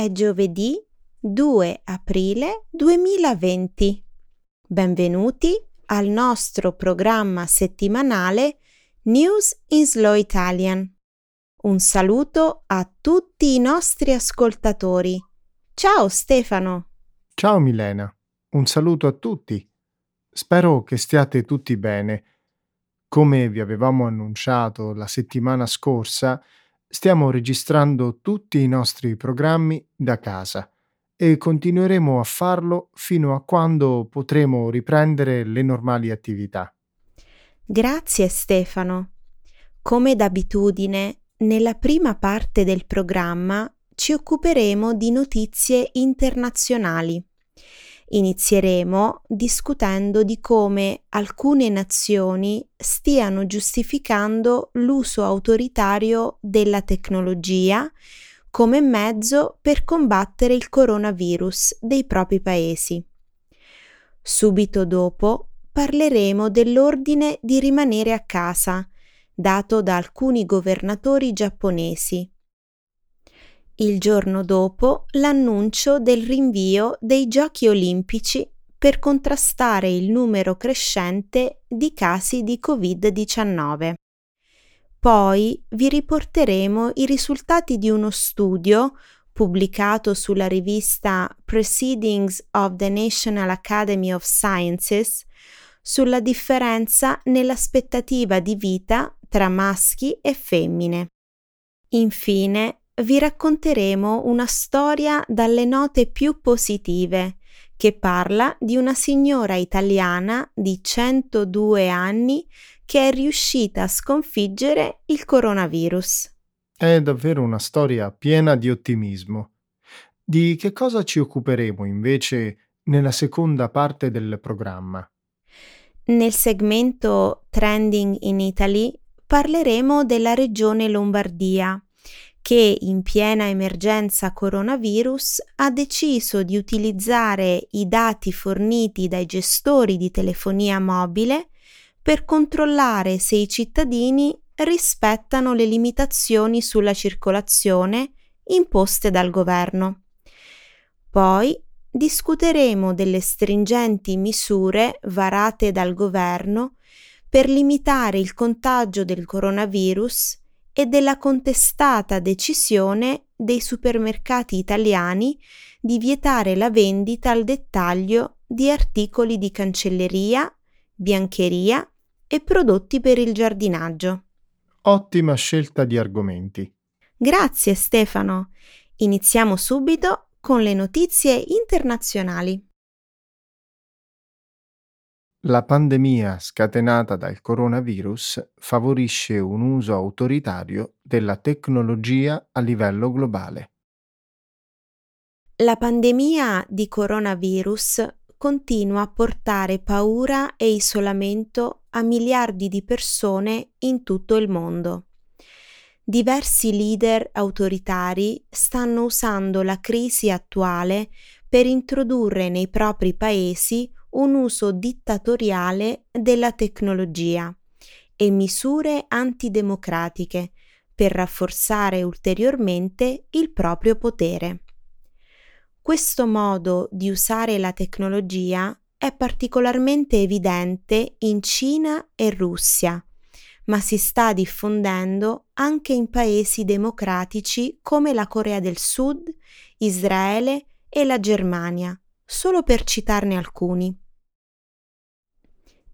È giovedì 2 aprile 2020. Benvenuti al nostro programma settimanale News in Slow Italian. Un saluto a tutti i nostri ascoltatori. Ciao Stefano. Ciao Milena, un saluto a tutti. Spero che stiate tutti bene. Come vi avevamo annunciato la settimana scorsa, stiamo registrando tutti i nostri programmi da casa e continueremo a farlo fino a quando potremo riprendere le normali attività. Grazie Stefano. Come d'abitudine, nella prima parte del programma ci occuperemo di notizie internazionali. Inizieremo discutendo di come alcune nazioni stiano giustificando l'uso autoritario della tecnologia come mezzo per combattere il coronavirus dei propri paesi. Subito dopo parleremo dell'ordine di rimanere a casa dato da alcuni governatori giapponesi il giorno dopo l'annuncio del rinvio dei Giochi olimpici per contrastare il numero crescente di casi di Covid-19. Poi vi riporteremo i risultati di uno studio pubblicato sulla rivista Proceedings of the National Academy of Sciences sulla differenza nell'aspettativa di vita tra maschi e femmine. Infine vi racconteremo una storia dalle note più positive che parla di una signora italiana di 102 anni che è riuscita a sconfiggere il coronavirus. È davvero una storia piena di ottimismo. Di che cosa ci occuperemo invece nella seconda parte del programma? Nel segmento Trending in Italy parleremo della regione Lombardia che in piena emergenza coronavirus ha deciso di utilizzare i dati forniti dai gestori di telefonia mobile per controllare se i cittadini rispettano le limitazioni sulla circolazione imposte dal governo. Poi discuteremo delle stringenti misure varate dal governo per limitare il contagio del coronavirus e della contestata decisione dei supermercati italiani di vietare la vendita al dettaglio di articoli di cancelleria, biancheria e prodotti per il giardinaggio. Ottima scelta di argomenti. Grazie Stefano. Iniziamo subito con le notizie internazionali. La pandemia scatenata dal coronavirus favorisce un uso autoritario della tecnologia a livello globale. La pandemia di coronavirus continua a portare paura e isolamento a miliardi di persone in tutto il mondo. Diversi leader autoritari stanno usando la crisi attuale per introdurre nei propri paesi un uso dittatoriale della tecnologia e misure antidemocratiche per rafforzare ulteriormente il proprio potere. Questo modo di usare la tecnologia è particolarmente evidente in Cina e Russia, ma si sta diffondendo anche in paesi democratici come la Corea del Sud, Israele e la Germania, solo per citarne alcuni.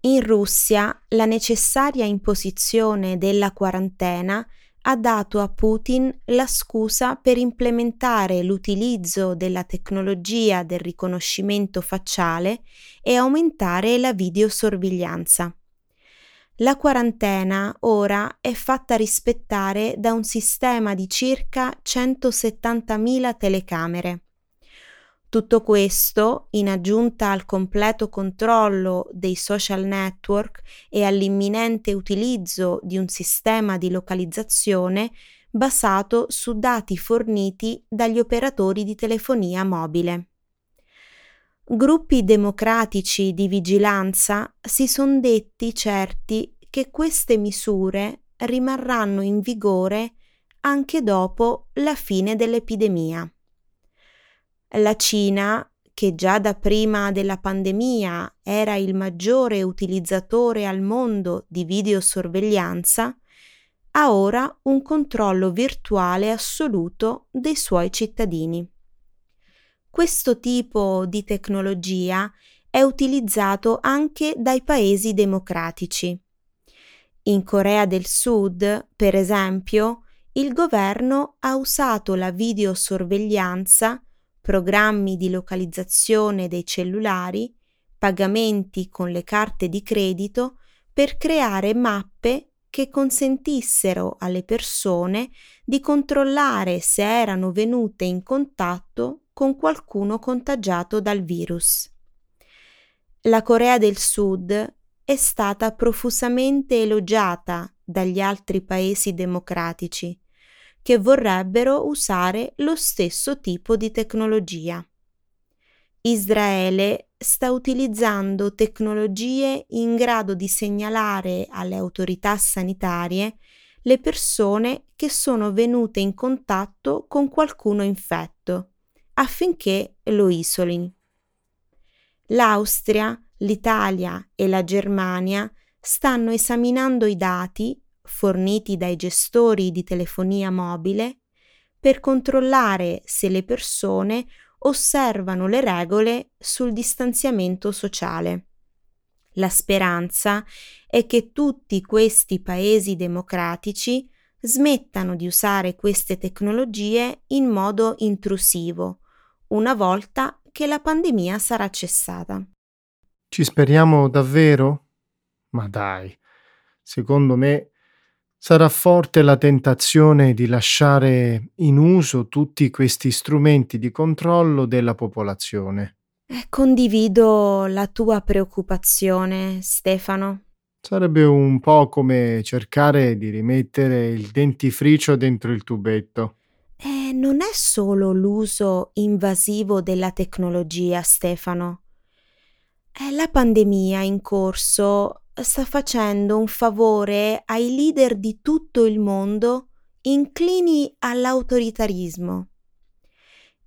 In Russia la necessaria imposizione della quarantena ha dato a Putin la scusa per implementare l'utilizzo della tecnologia del riconoscimento facciale e aumentare la videosorveglianza. La quarantena ora è fatta rispettare da un sistema di circa 170.000 telecamere. Tutto questo, in aggiunta al completo controllo dei social network e all'imminente utilizzo di un sistema di localizzazione basato su dati forniti dagli operatori di telefonia mobile. Gruppi democratici di vigilanza si sono detti certi che queste misure rimarranno in vigore anche dopo la fine dell'epidemia. La Cina, che già da prima della pandemia era il maggiore utilizzatore al mondo di videosorveglianza, ha ora un controllo virtuale assoluto dei suoi cittadini. Questo tipo di tecnologia è utilizzato anche dai paesi democratici. In Corea del Sud, per esempio, il governo ha usato la videosorveglianza, programmi di localizzazione dei cellulari, pagamenti con le carte di credito per creare mappe che consentissero alle persone di controllare se erano venute in contatto con qualcuno contagiato dal virus. La Corea del Sud è stata profusamente elogiata dagli altri paesi democratici che vorrebbero usare lo stesso tipo di tecnologia. Israele sta utilizzando tecnologie in grado di segnalare alle autorità sanitarie le persone che sono venute in contatto con qualcuno infetto, affinché lo isolino. L'Austria, l'Italia e la Germania stanno esaminando i dati forniti dai gestori di telefonia mobile per controllare se le persone osservano le regole sul distanziamento sociale. La speranza è che tutti questi paesi democratici smettano di usare queste tecnologie in modo intrusivo, una volta che la pandemia sarà cessata. Ci speriamo davvero? Ma dai, secondo me sarà forte la tentazione di lasciare in uso tutti questi strumenti di controllo della popolazione. Eh, condivido la tua preoccupazione, Stefano. Sarebbe un po' come cercare di rimettere il dentifricio dentro il tubetto. Eh, non è solo l'uso invasivo della tecnologia, Stefano. Eh, la pandemia in corso sta facendo un favore ai leader di tutto il mondo inclini all'autoritarismo.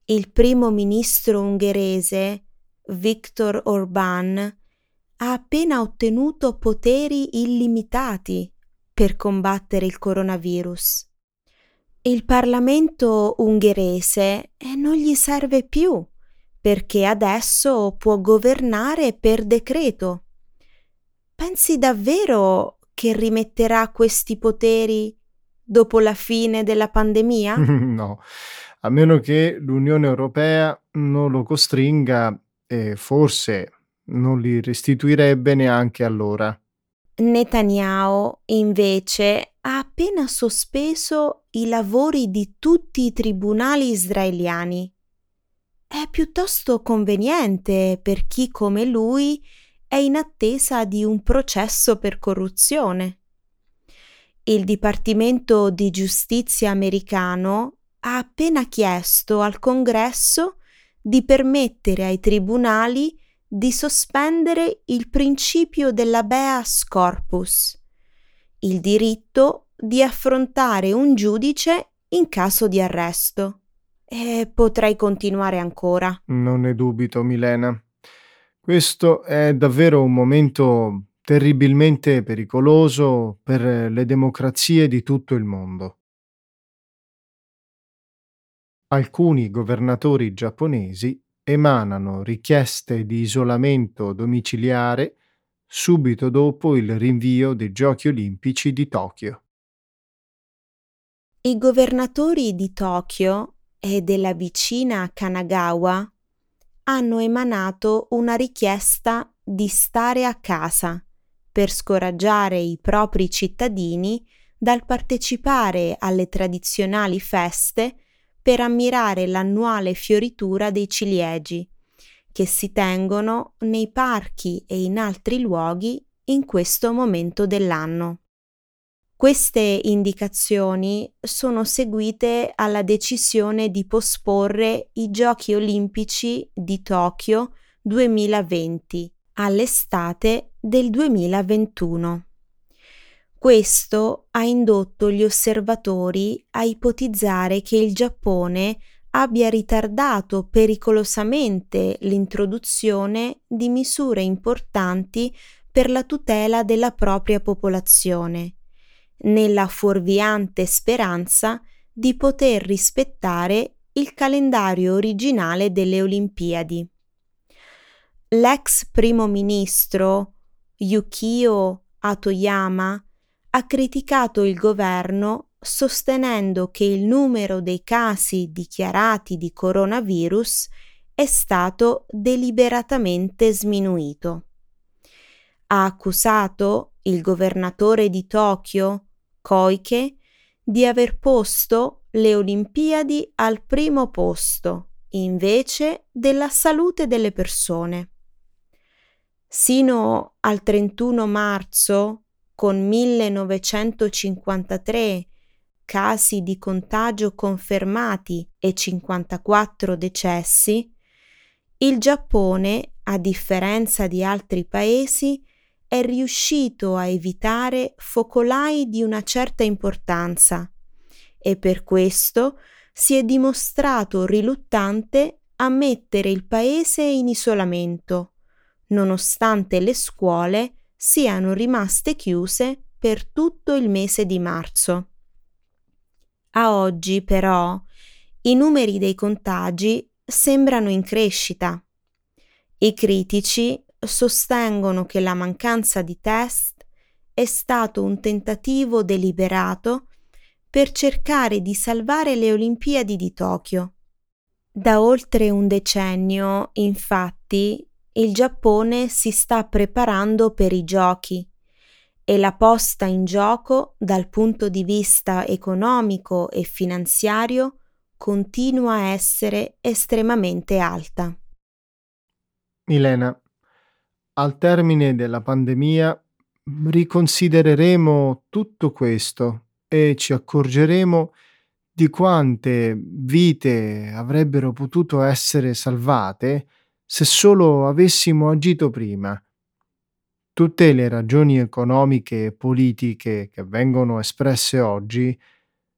Il primo ministro ungherese, Viktor Orbán, ha appena ottenuto poteri illimitati per combattere il coronavirus. Il Parlamento ungherese eh, non gli serve più perché adesso può governare per decreto Pensi davvero che rimetterà questi poteri dopo la fine della pandemia? no, a meno che l'Unione Europea non lo costringa e forse non li restituirebbe neanche allora. Netanyahu, invece, ha appena sospeso i lavori di tutti i tribunali israeliani. È piuttosto conveniente per chi come lui è in attesa di un processo per corruzione. Il Dipartimento di Giustizia americano ha appena chiesto al Congresso di permettere ai tribunali di sospendere il principio dell'abeas corpus, il diritto di affrontare un giudice in caso di arresto. E potrei continuare ancora. Non ne dubito, Milena. Questo è davvero un momento terribilmente pericoloso per le democrazie di tutto il mondo. Alcuni governatori giapponesi emanano richieste di isolamento domiciliare subito dopo il rinvio dei Giochi olimpici di Tokyo. I governatori di Tokyo e della vicina Kanagawa hanno emanato una richiesta di stare a casa per scoraggiare i propri cittadini dal partecipare alle tradizionali feste per ammirare l'annuale fioritura dei ciliegi, che si tengono nei parchi e in altri luoghi in questo momento dell'anno. Queste indicazioni sono seguite alla decisione di posporre i Giochi olimpici di Tokyo 2020 all'estate del 2021. Questo ha indotto gli osservatori a ipotizzare che il Giappone abbia ritardato pericolosamente l'introduzione di misure importanti per la tutela della propria popolazione, nella fuorviante speranza di poter rispettare il calendario originale delle Olimpiadi. L'ex primo ministro Yukio Atoyama ha criticato il governo sostenendo che il numero dei casi dichiarati di coronavirus è stato deliberatamente sminuito. Ha accusato il governatore di Tokyo, Koike, di aver posto le Olimpiadi al primo posto invece della salute delle persone. Sino al 31 marzo, con 1953 casi di contagio confermati e 54 decessi, il Giappone, a differenza di altri paesi, è riuscito a evitare focolai di una certa importanza e per questo si è dimostrato riluttante a mettere il paese in isolamento, nonostante le scuole siano rimaste chiuse per tutto il mese di marzo. A oggi, però, i numeri dei contagi sembrano in crescita. I critici sostengono che la mancanza di test è stato un tentativo deliberato per cercare di salvare le Olimpiadi di Tokyo. Da oltre un decennio, infatti, il Giappone si sta preparando per i giochi e la posta in gioco dal punto di vista economico e finanziario continua a essere estremamente alta. Milena, al termine della pandemia riconsidereremo tutto questo e ci accorgeremo di quante vite avrebbero potuto essere salvate se solo avessimo agito prima Tutte le ragioni economiche e politiche che vengono espresse oggi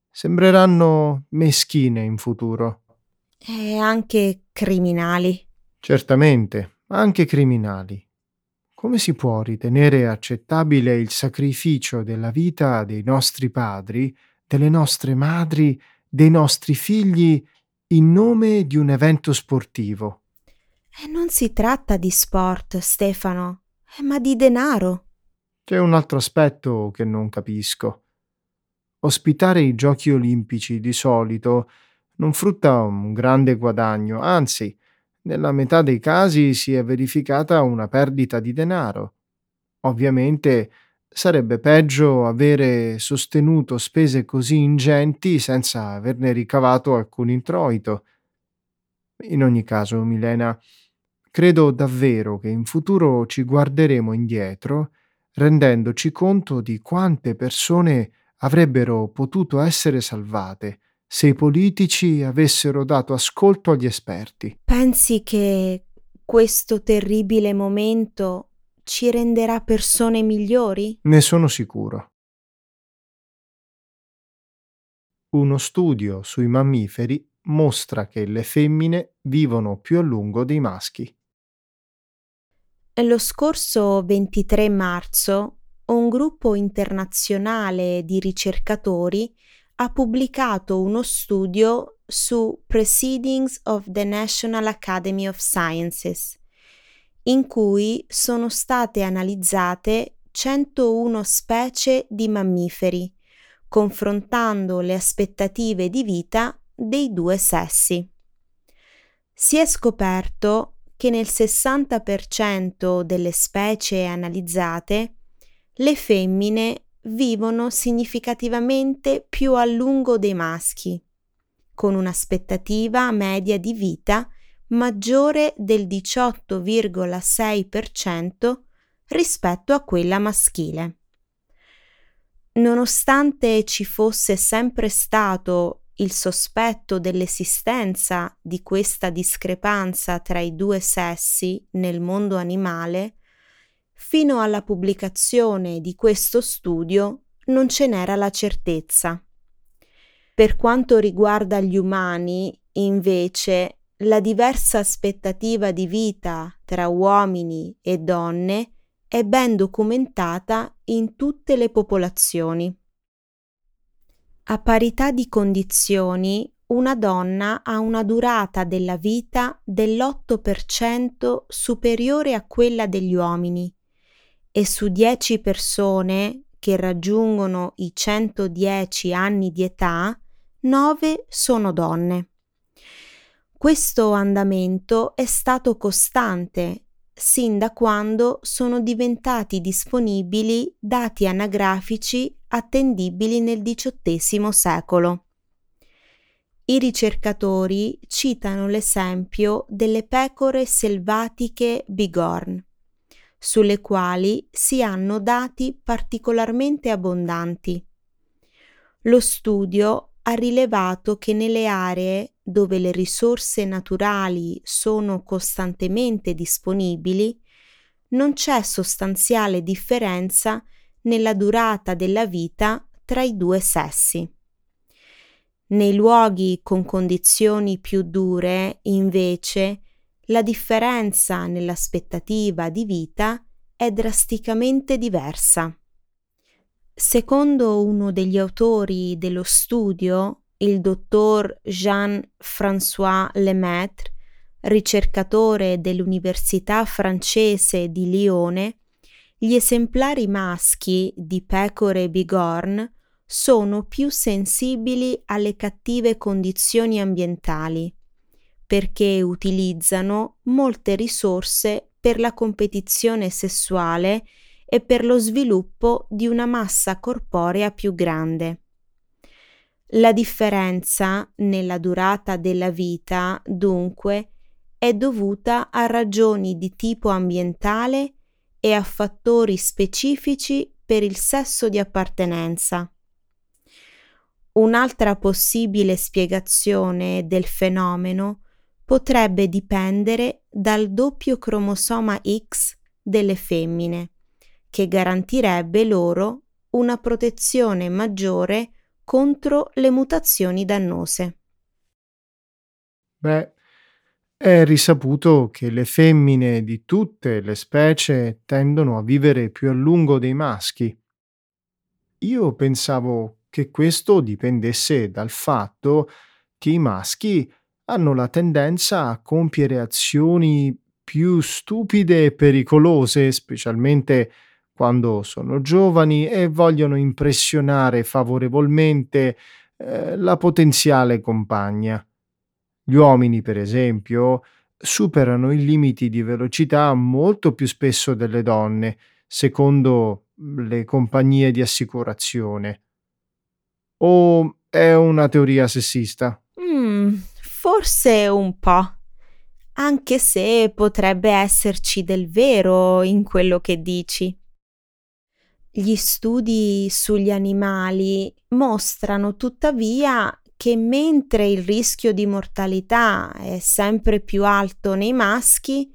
sembreranno meschine in futuro. E anche criminali. Certamente, anche criminali. Come si può ritenere accettabile il sacrificio della vita dei nostri padri, delle nostre madri, dei nostri figli in nome di un evento sportivo? E non si tratta di sport, Stefano. Eh, ma di denaro. C'è un altro aspetto che non capisco. Ospitare i giochi olimpici di solito non frutta un grande guadagno, anzi, nella metà dei casi si è verificata una perdita di denaro. Ovviamente sarebbe peggio avere sostenuto spese così ingenti senza averne ricavato alcun introito. In ogni caso, Milena, Credo davvero che in futuro ci guarderemo indietro rendendoci conto di quante persone avrebbero potuto essere salvate se i politici avessero dato ascolto agli esperti. Pensi che questo terribile momento ci renderà persone migliori? Ne sono sicuro. Uno studio sui mammiferi mostra che le femmine vivono più a lungo dei maschi. Lo scorso 23 marzo un gruppo internazionale di ricercatori ha pubblicato uno studio su Proceedings of the National Academy of Sciences, in cui sono state analizzate 101 specie di mammiferi, confrontando le aspettative di vita dei due sessi. Si è scoperto che nel 60% delle specie analizzate le femmine vivono significativamente più a lungo dei maschi, con un'aspettativa media di vita maggiore del 18,6% rispetto a quella maschile. Nonostante ci fosse sempre stato il sospetto dell'esistenza di questa discrepanza tra i due sessi nel mondo animale, fino alla pubblicazione di questo studio non ce n'era la certezza. Per quanto riguarda gli umani, invece, la diversa aspettativa di vita tra uomini e donne è ben documentata in tutte le popolazioni. A parità di condizioni, una donna ha una durata della vita dell'8% superiore a quella degli uomini e su 10 persone che raggiungono i 110 anni di età, 9 sono donne. Questo andamento è stato costante sin da quando sono diventati disponibili dati anagrafici attendibili nel XVIII secolo. I ricercatori citano l'esempio delle pecore selvatiche bigorn, sulle quali si hanno dati particolarmente abbondanti. Lo studio ha rilevato che nelle aree dove le risorse naturali sono costantemente disponibili, non c'è sostanziale differenza nella durata della vita tra i due sessi. Nei luoghi con condizioni più dure, invece, la differenza nell'aspettativa di vita è drasticamente diversa. Secondo uno degli autori dello studio, il dottor Jean-François Lemaitre, ricercatore dell'Università francese di Lione, gli esemplari maschi di pecore bigorn sono più sensibili alle cattive condizioni ambientali perché utilizzano molte risorse per la competizione sessuale e per lo sviluppo di una massa corporea più grande. La differenza nella durata della vita, dunque, è dovuta a ragioni di tipo ambientale e a fattori specifici per il sesso di appartenenza. Un'altra possibile spiegazione del fenomeno potrebbe dipendere dal doppio cromosoma X delle femmine, che garantirebbe loro una protezione maggiore contro le mutazioni dannose. Beh, è risaputo che le femmine di tutte le specie tendono a vivere più a lungo dei maschi. Io pensavo che questo dipendesse dal fatto che i maschi hanno la tendenza a compiere azioni più stupide e pericolose, specialmente quando sono giovani e vogliono impressionare favorevolmente eh, la potenziale compagna. Gli uomini, per esempio, superano i limiti di velocità molto più spesso delle donne, secondo le compagnie di assicurazione. O è una teoria sessista? Mm, forse un po', anche se potrebbe esserci del vero in quello che dici. Gli studi sugli animali mostrano tuttavia che mentre il rischio di mortalità è sempre più alto nei maschi,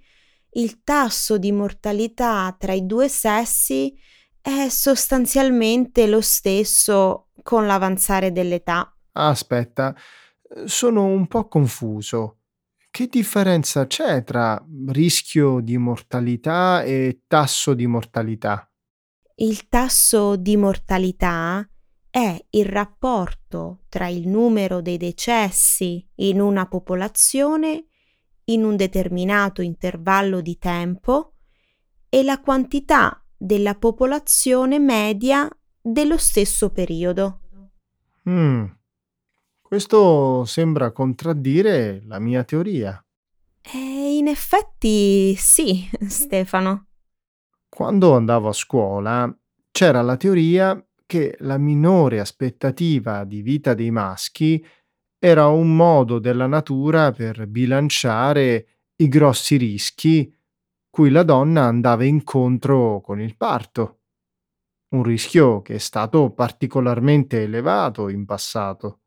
il tasso di mortalità tra i due sessi è sostanzialmente lo stesso con l'avanzare dell'età. Aspetta, sono un po' confuso. Che differenza c'è tra rischio di mortalità e tasso di mortalità? Il tasso di mortalità è il rapporto tra il numero dei decessi in una popolazione in un determinato intervallo di tempo e la quantità della popolazione media dello stesso periodo. Mm, questo sembra contraddire la mia teoria. E in effetti sì, Stefano. Quando andavo a scuola c'era la teoria che la minore aspettativa di vita dei maschi era un modo della natura per bilanciare i grossi rischi cui la donna andava incontro con il parto, un rischio che è stato particolarmente elevato in passato.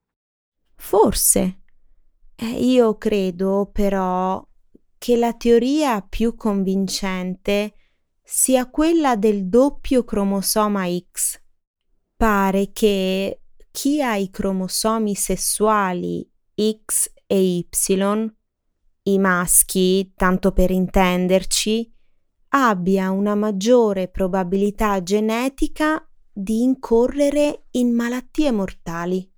Forse. Eh, io credo però che la teoria più convincente sia quella del doppio cromosoma X pare che chi ha i cromosomi sessuali X e Y, i maschi, tanto per intenderci, abbia una maggiore probabilità genetica di incorrere in malattie mortali.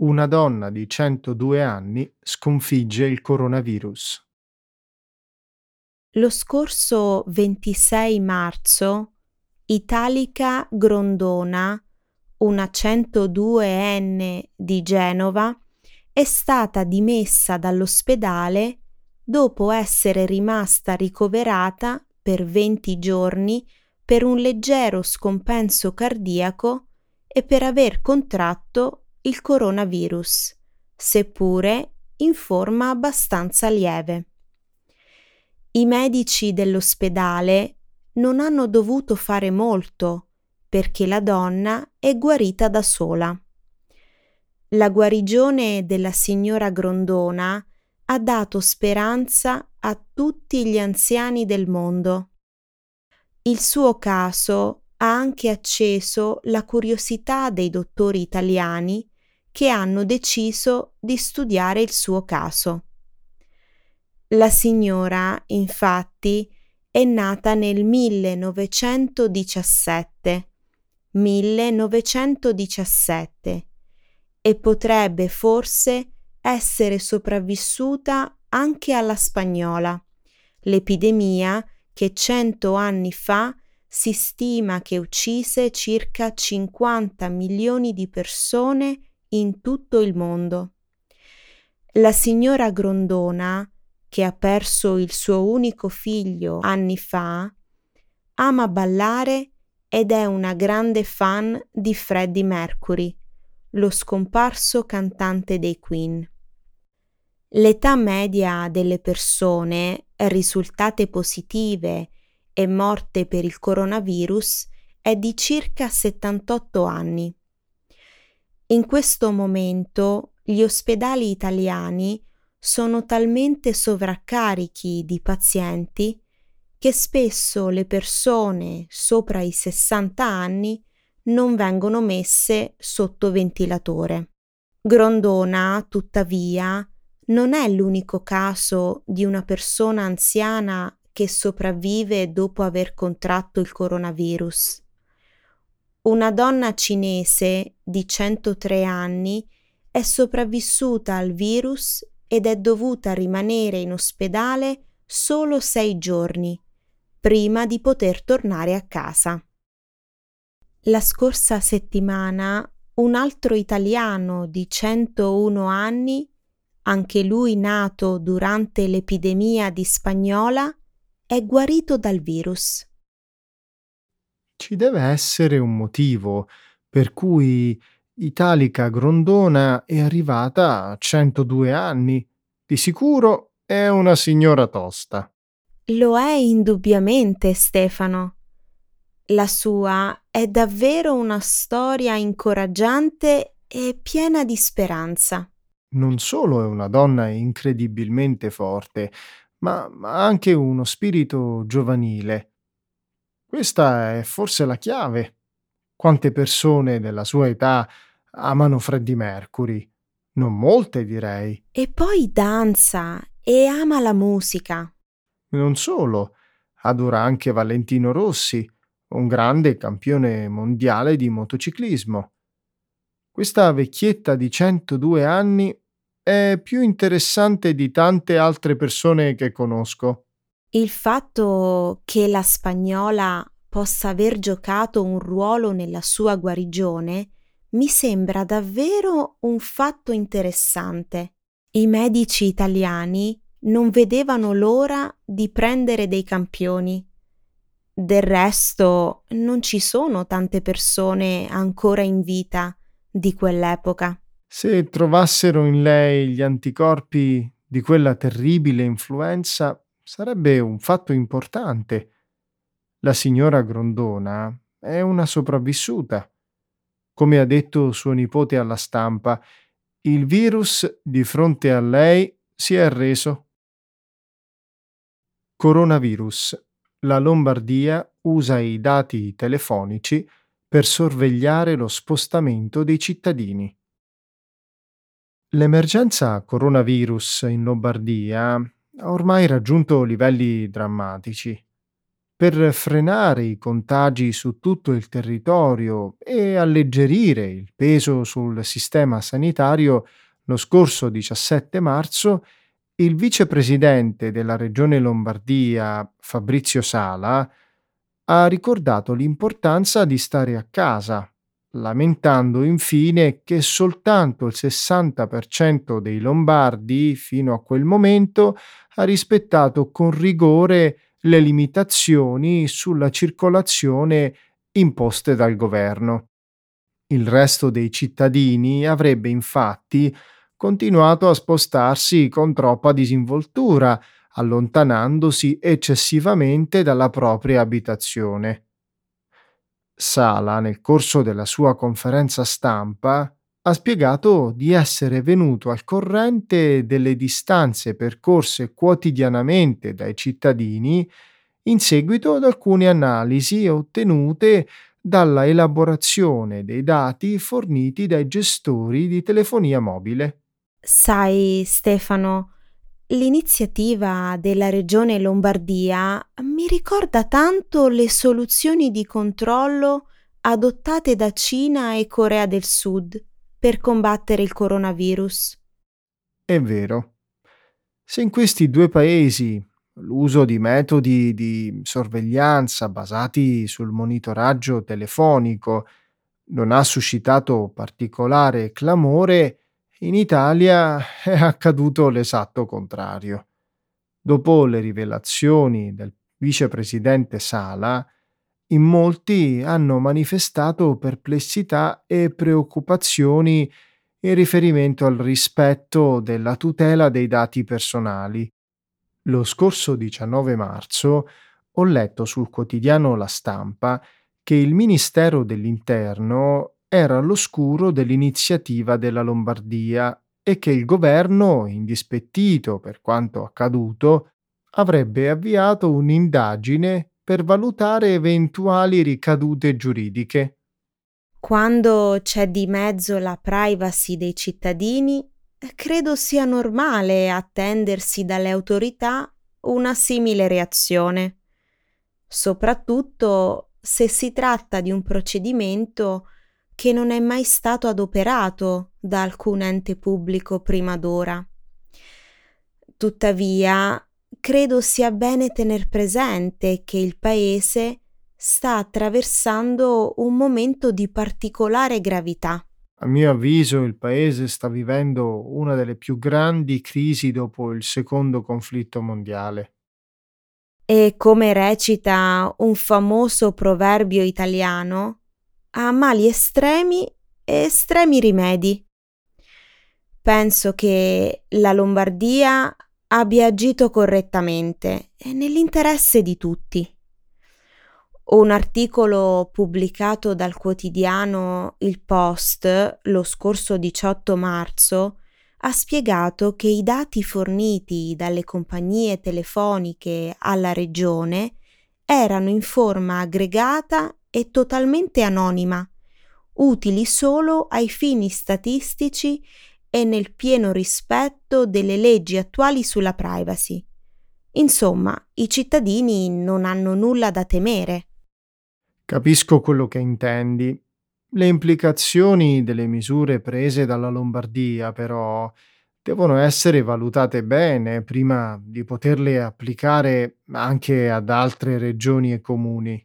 Una donna di 102 anni sconfigge il coronavirus. Lo scorso 26 marzo, Italica Grondona, una 102enne di Genova, è stata dimessa dall'ospedale dopo essere rimasta ricoverata per 20 giorni per un leggero scompenso cardiaco e per aver contratto il coronavirus, seppure in forma abbastanza lieve. I medici dell'ospedale non hanno dovuto fare molto perché la donna è guarita da sola. La guarigione della signora Grondona ha dato speranza a tutti gli anziani del mondo. Il suo caso ha anche acceso la curiosità dei dottori italiani che hanno deciso di studiare il suo caso. La signora, infatti, è nata nel 1917, 1917 e potrebbe forse essere sopravvissuta anche alla spagnola, l'epidemia che cento anni fa si stima che uccise circa 50 milioni di persone in tutto il mondo. La signora Grondona, che ha perso il suo unico figlio anni fa, ama ballare ed è una grande fan di Freddie Mercury, lo scomparso cantante dei Queen. L'età media delle persone risultate positive e morte per il coronavirus è di circa 78 anni. In questo momento gli ospedali italiani sono talmente sovraccarichi di pazienti che spesso le persone sopra i 60 anni non vengono messe sotto ventilatore. Grondona, tuttavia, non è l'unico caso di una persona anziana che sopravvive dopo aver contratto il coronavirus. Una donna cinese di 103 anni è sopravvissuta al virus ed è dovuta rimanere in ospedale solo sei giorni prima di poter tornare a casa. La scorsa settimana un altro italiano di 101 anni anche lui nato durante l'epidemia di spagnola, è guarito dal virus. Ci deve essere un motivo per cui Italica Grondona è arrivata a 102 anni. Di sicuro è una signora tosta. Lo è indubbiamente, Stefano. La sua è davvero una storia incoraggiante e piena di speranza non solo è una donna incredibilmente forte, ma, anche uno spirito giovanile. Questa è forse la chiave. Quante persone della sua età amano Freddie Mercury? Non molte, direi. E poi danza e ama la musica. Non solo, adora anche Valentino Rossi, un grande campione mondiale di motociclismo. Questa vecchietta di 102 anni è più interessante di tante altre persone che conosco. Il fatto che la spagnola possa aver giocato un ruolo nella sua guarigione mi sembra davvero un fatto interessante. I medici italiani non vedevano l'ora di prendere dei campioni. Del resto non ci sono tante persone ancora in vita di quell'epoca. Se trovassero in lei gli anticorpi di quella terribile influenza, sarebbe un fatto importante. La signora Grondona è una sopravvissuta. Come ha detto suo nipote alla stampa, il virus di fronte a lei si è arreso. Coronavirus. La Lombardia usa i dati telefonici per sorvegliare lo spostamento dei cittadini. L'emergenza coronavirus in Lombardia ha ormai raggiunto livelli drammatici. Per frenare i contagi su tutto il territorio e alleggerire il peso sul sistema sanitario, lo scorso 17 marzo il vicepresidente della regione Lombardia, Fabrizio Sala, ha ricordato l'importanza di stare a casa, lamentando infine che soltanto il 60% dei lombardi fino a quel momento ha rispettato con rigore le limitazioni sulla circolazione imposte dal governo. Il resto dei cittadini avrebbe infatti continuato a spostarsi con troppa disinvoltura, allontanandosi eccessivamente dalla propria abitazione. Sala, nel corso della sua conferenza stampa, ha spiegato di essere venuto al corrente delle distanze percorse quotidianamente dai cittadini in seguito ad alcune analisi ottenute dalla elaborazione dei dati forniti dai gestori di telefonia mobile. Sai, Stefano, l'iniziativa della Regione Lombardia mi ricorda tanto le soluzioni di controllo adottate da Cina e Corea del Sud per combattere il coronavirus. È vero. Se in questi due paesi l'uso di metodi di sorveglianza basati sul monitoraggio telefonico non ha suscitato particolare clamore, in Italia è accaduto l'esatto contrario. Dopo le rivelazioni del vicepresidente Sala, in molti hanno manifestato perplessità e preoccupazioni in riferimento al rispetto della tutela dei dati personali. Lo scorso 19 marzo ho letto sul quotidiano La Stampa che il Ministero dell'Interno era all'oscuro dell'iniziativa della Lombardia e che il governo, indispettito per quanto accaduto, avrebbe avviato un'indagine per valutare eventuali ricadute giuridiche. Quando c'è di mezzo la privacy dei cittadini, credo sia normale attendersi dalle autorità una simile reazione, soprattutto se si tratta di un procedimento che non è mai stato adoperato da alcun ente pubblico prima d'ora. Tuttavia, credo sia bene tener presente che il Paese sta attraversando un momento di particolare gravità. A mio avviso il Paese sta vivendo una delle più grandi crisi dopo il secondo conflitto mondiale. E come recita un famoso proverbio italiano, a mali estremi e estremi rimedi. Penso che la Lombardia abbia agito correttamente e nell'interesse di tutti. Un articolo pubblicato dal quotidiano Il Post lo scorso 18 marzo ha spiegato che i dati forniti dalle compagnie telefoniche alla regione erano in forma aggregata e totalmente anonima, utili solo ai fini statistici e nel pieno rispetto delle leggi attuali sulla privacy. Insomma, i cittadini non hanno nulla da temere. Capisco quello che intendi. Le implicazioni delle misure prese dalla Lombardia, però, devono essere valutate bene prima di poterle applicare anche ad altre regioni e comuni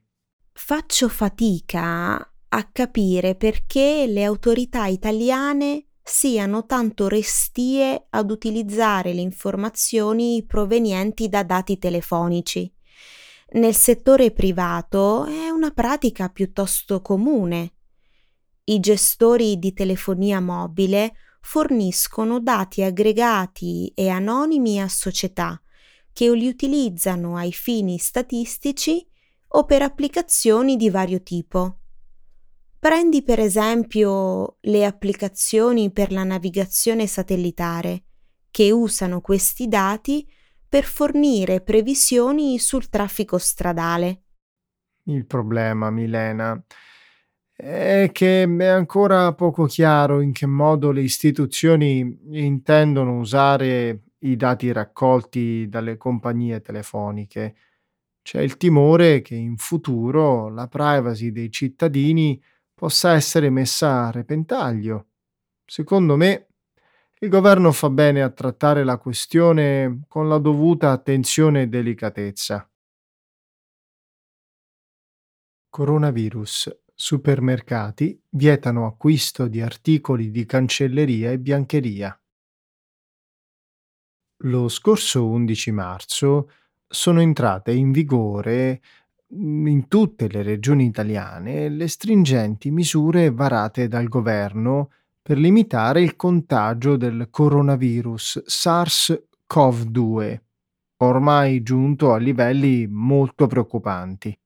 faccio fatica a capire perché le autorità italiane siano tanto restie ad utilizzare le informazioni provenienti da dati telefonici. Nel settore privato è una pratica piuttosto comune. I gestori di telefonia mobile forniscono dati aggregati e anonimi a società che li utilizzano ai fini statistici o per applicazioni di vario tipo. Prendi per esempio le applicazioni per la navigazione satellitare, che usano questi dati per fornire previsioni sul traffico stradale. Il problema, Milena, è che è ancora poco chiaro in che modo le istituzioni intendono usare i dati raccolti dalle compagnie telefoniche. C'è il timore che in futuro la privacy dei cittadini possa essere messa a repentaglio. Secondo me, il governo fa bene a trattare la questione con la dovuta attenzione e delicatezza. Coronavirus. Supermercati vietano acquisto di articoli di cancelleria e biancheria. Lo scorso 11 marzo sono entrate in vigore mm, in tutte le regioni italiane le stringenti misure varate dal governo per limitare il contagio del coronavirus SARS-CoV-2, ormai giunto a livelli molto preoccupanti.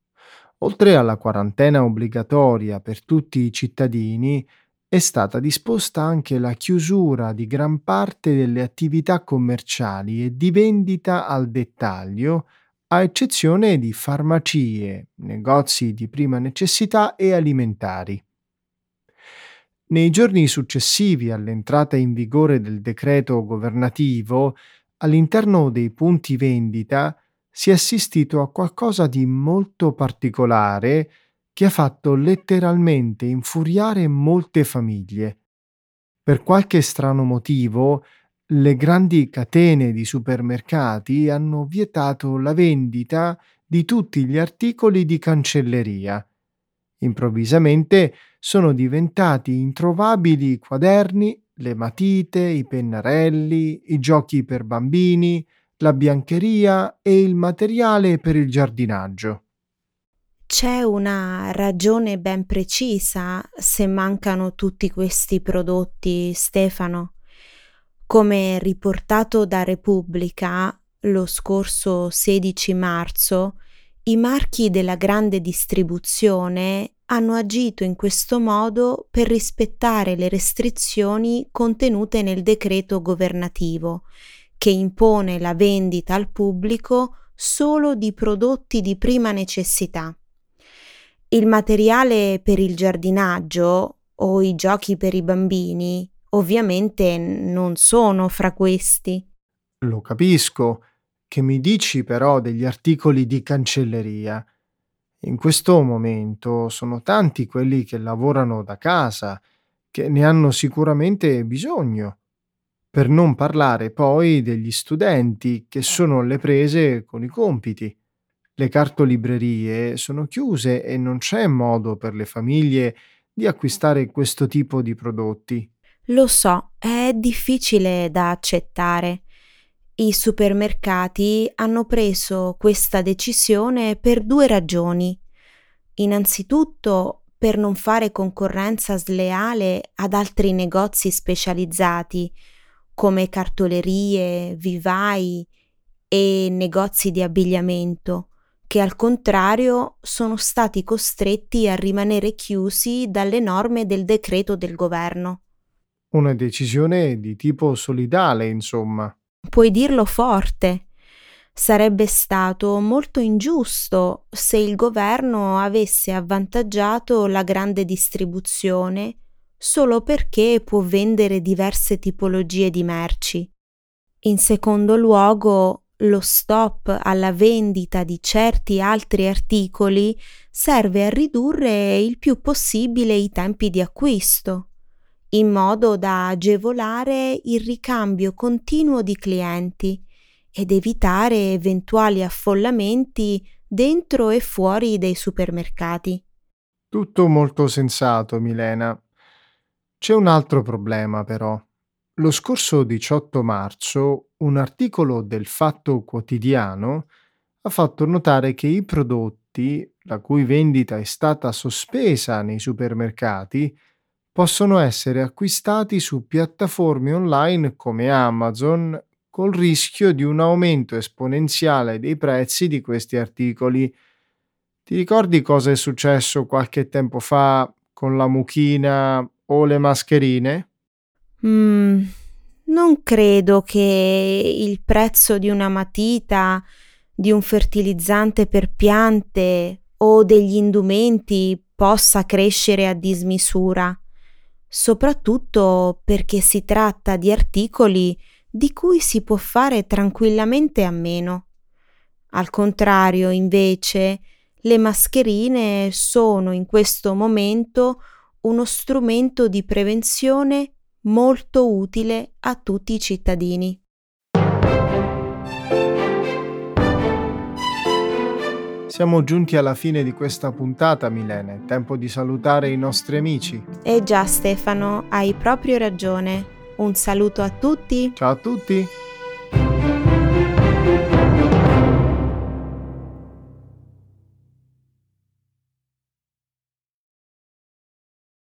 Oltre alla quarantena obbligatoria per tutti i cittadini, è stata disposta anche la chiusura di gran parte delle attività commerciali e di vendita al dettaglio, a eccezione di farmacie, negozi di prima necessità e alimentari. Nei giorni successivi all'entrata in vigore del decreto governativo, all'interno dei punti vendita si è assistito a qualcosa di molto particolare che ha fatto letteralmente infuriare molte famiglie. Per qualche strano motivo, le grandi catene di supermercati hanno vietato la vendita di tutti gli articoli di cancelleria. Improvvisamente sono diventati introvabili i quaderni, le matite, i pennarelli, i giochi per bambini, la biancheria e il materiale per il giardinaggio. C'è una ragione ben precisa se mancano tutti questi prodotti, Stefano. Come riportato da Repubblica lo scorso 16 marzo, i marchi della grande distribuzione hanno agito in questo modo per rispettare le restrizioni contenute nel decreto governativo che impone la vendita al pubblico solo di prodotti di prima necessità. Il materiale per il giardinaggio o i giochi per i bambini ovviamente non sono fra questi. Lo capisco, che mi dici però degli articoli di cancelleria. In questo momento sono tanti quelli che lavorano da casa, che ne hanno sicuramente bisogno. Per non parlare poi degli studenti che sono alle prese con i compiti. Le cartolibrerie sono chiuse e non c'è modo per le famiglie di acquistare questo tipo di prodotti. Lo so, è difficile da accettare. I supermercati hanno preso questa decisione per due ragioni. Innanzitutto per non fare concorrenza sleale ad altri negozi specializzati come cartolerie, vivai e negozi di abbigliamento, che al contrario sono stati costretti a rimanere chiusi dalle norme del decreto del governo. Una decisione di tipo solidale, insomma. Puoi dirlo forte. Sarebbe stato molto ingiusto se il governo avesse avvantaggiato la grande distribuzione solo perché può vendere diverse tipologie di merci. In secondo luogo, lo stop alla vendita di certi altri articoli serve a ridurre il più possibile i tempi di acquisto, in modo da agevolare il ricambio continuo di clienti ed evitare eventuali affollamenti dentro e fuori dei supermercati. Tutto molto sensato, Milena. C'è un altro problema però. Lo scorso 18 marzo un articolo del Fatto Quotidiano ha fatto notare che i prodotti, la cui vendita è stata sospesa nei supermercati, possono essere acquistati su piattaforme online come Amazon col rischio di un aumento esponenziale dei prezzi di questi articoli. Ti ricordi cosa è successo qualche tempo fa con la mucchina o le mascherine? Mm, non credo che il prezzo di una matita, di un fertilizzante per piante o degli indumenti possa crescere a dismisura, soprattutto perché si tratta di articoli di cui si può fare tranquillamente a meno. Al contrario, invece, le mascherine sono in questo momento uno strumento di prevenzione molto utile a tutti i cittadini. Siamo giunti alla fine di questa puntata, Milene. Tempo di salutare i nostri amici. Eh già, Stefano, hai proprio ragione. Un saluto a tutti. Ciao a tutti.